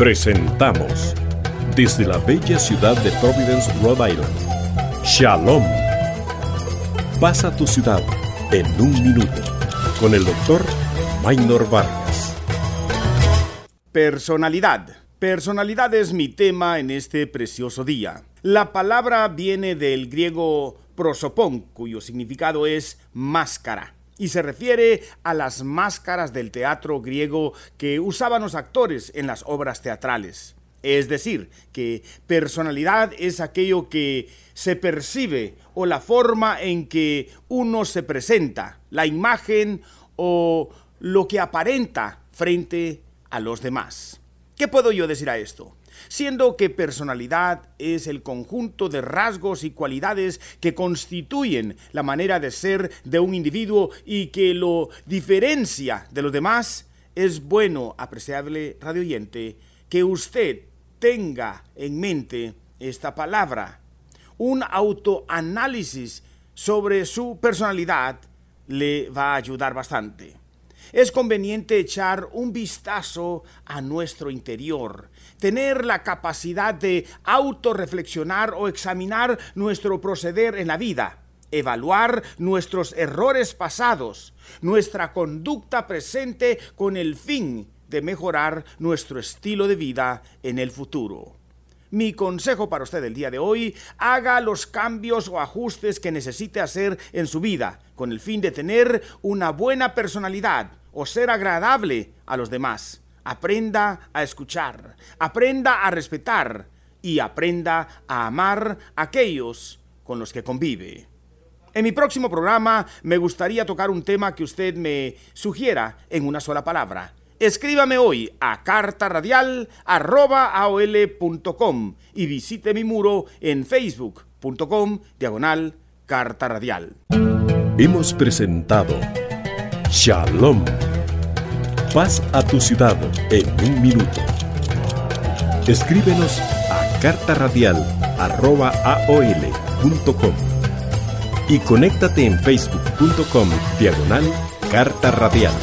Presentamos desde la bella ciudad de Providence, Rhode Island. Shalom. Pasa tu ciudad en un minuto con el doctor Maynor Vargas. Personalidad. Personalidad es mi tema en este precioso día. La palabra viene del griego prosopón, cuyo significado es máscara y se refiere a las máscaras del teatro griego que usaban los actores en las obras teatrales. Es decir, que personalidad es aquello que se percibe o la forma en que uno se presenta, la imagen o lo que aparenta frente a los demás. ¿Qué puedo yo decir a esto? siendo que personalidad es el conjunto de rasgos y cualidades que constituyen la manera de ser de un individuo y que lo diferencia de los demás, es bueno, apreciable radioyente, que usted tenga en mente esta palabra. Un autoanálisis sobre su personalidad le va a ayudar bastante es conveniente echar un vistazo a nuestro interior, tener la capacidad de autorreflexionar o examinar nuestro proceder en la vida, evaluar nuestros errores pasados, nuestra conducta presente con el fin de mejorar nuestro estilo de vida en el futuro. Mi consejo para usted el día de hoy, haga los cambios o ajustes que necesite hacer en su vida con el fin de tener una buena personalidad o ser agradable a los demás. Aprenda a escuchar, aprenda a respetar y aprenda a amar a aquellos con los que convive. En mi próximo programa me gustaría tocar un tema que usted me sugiera en una sola palabra. Escríbame hoy a cartaradial.com y visite mi muro en facebook.com diagonal carta radial. Hemos presentado Shalom. Paz a tu ciudad en un minuto. Escríbenos a cartaradial.aol.com y conéctate en facebook.com diagonal carta radial.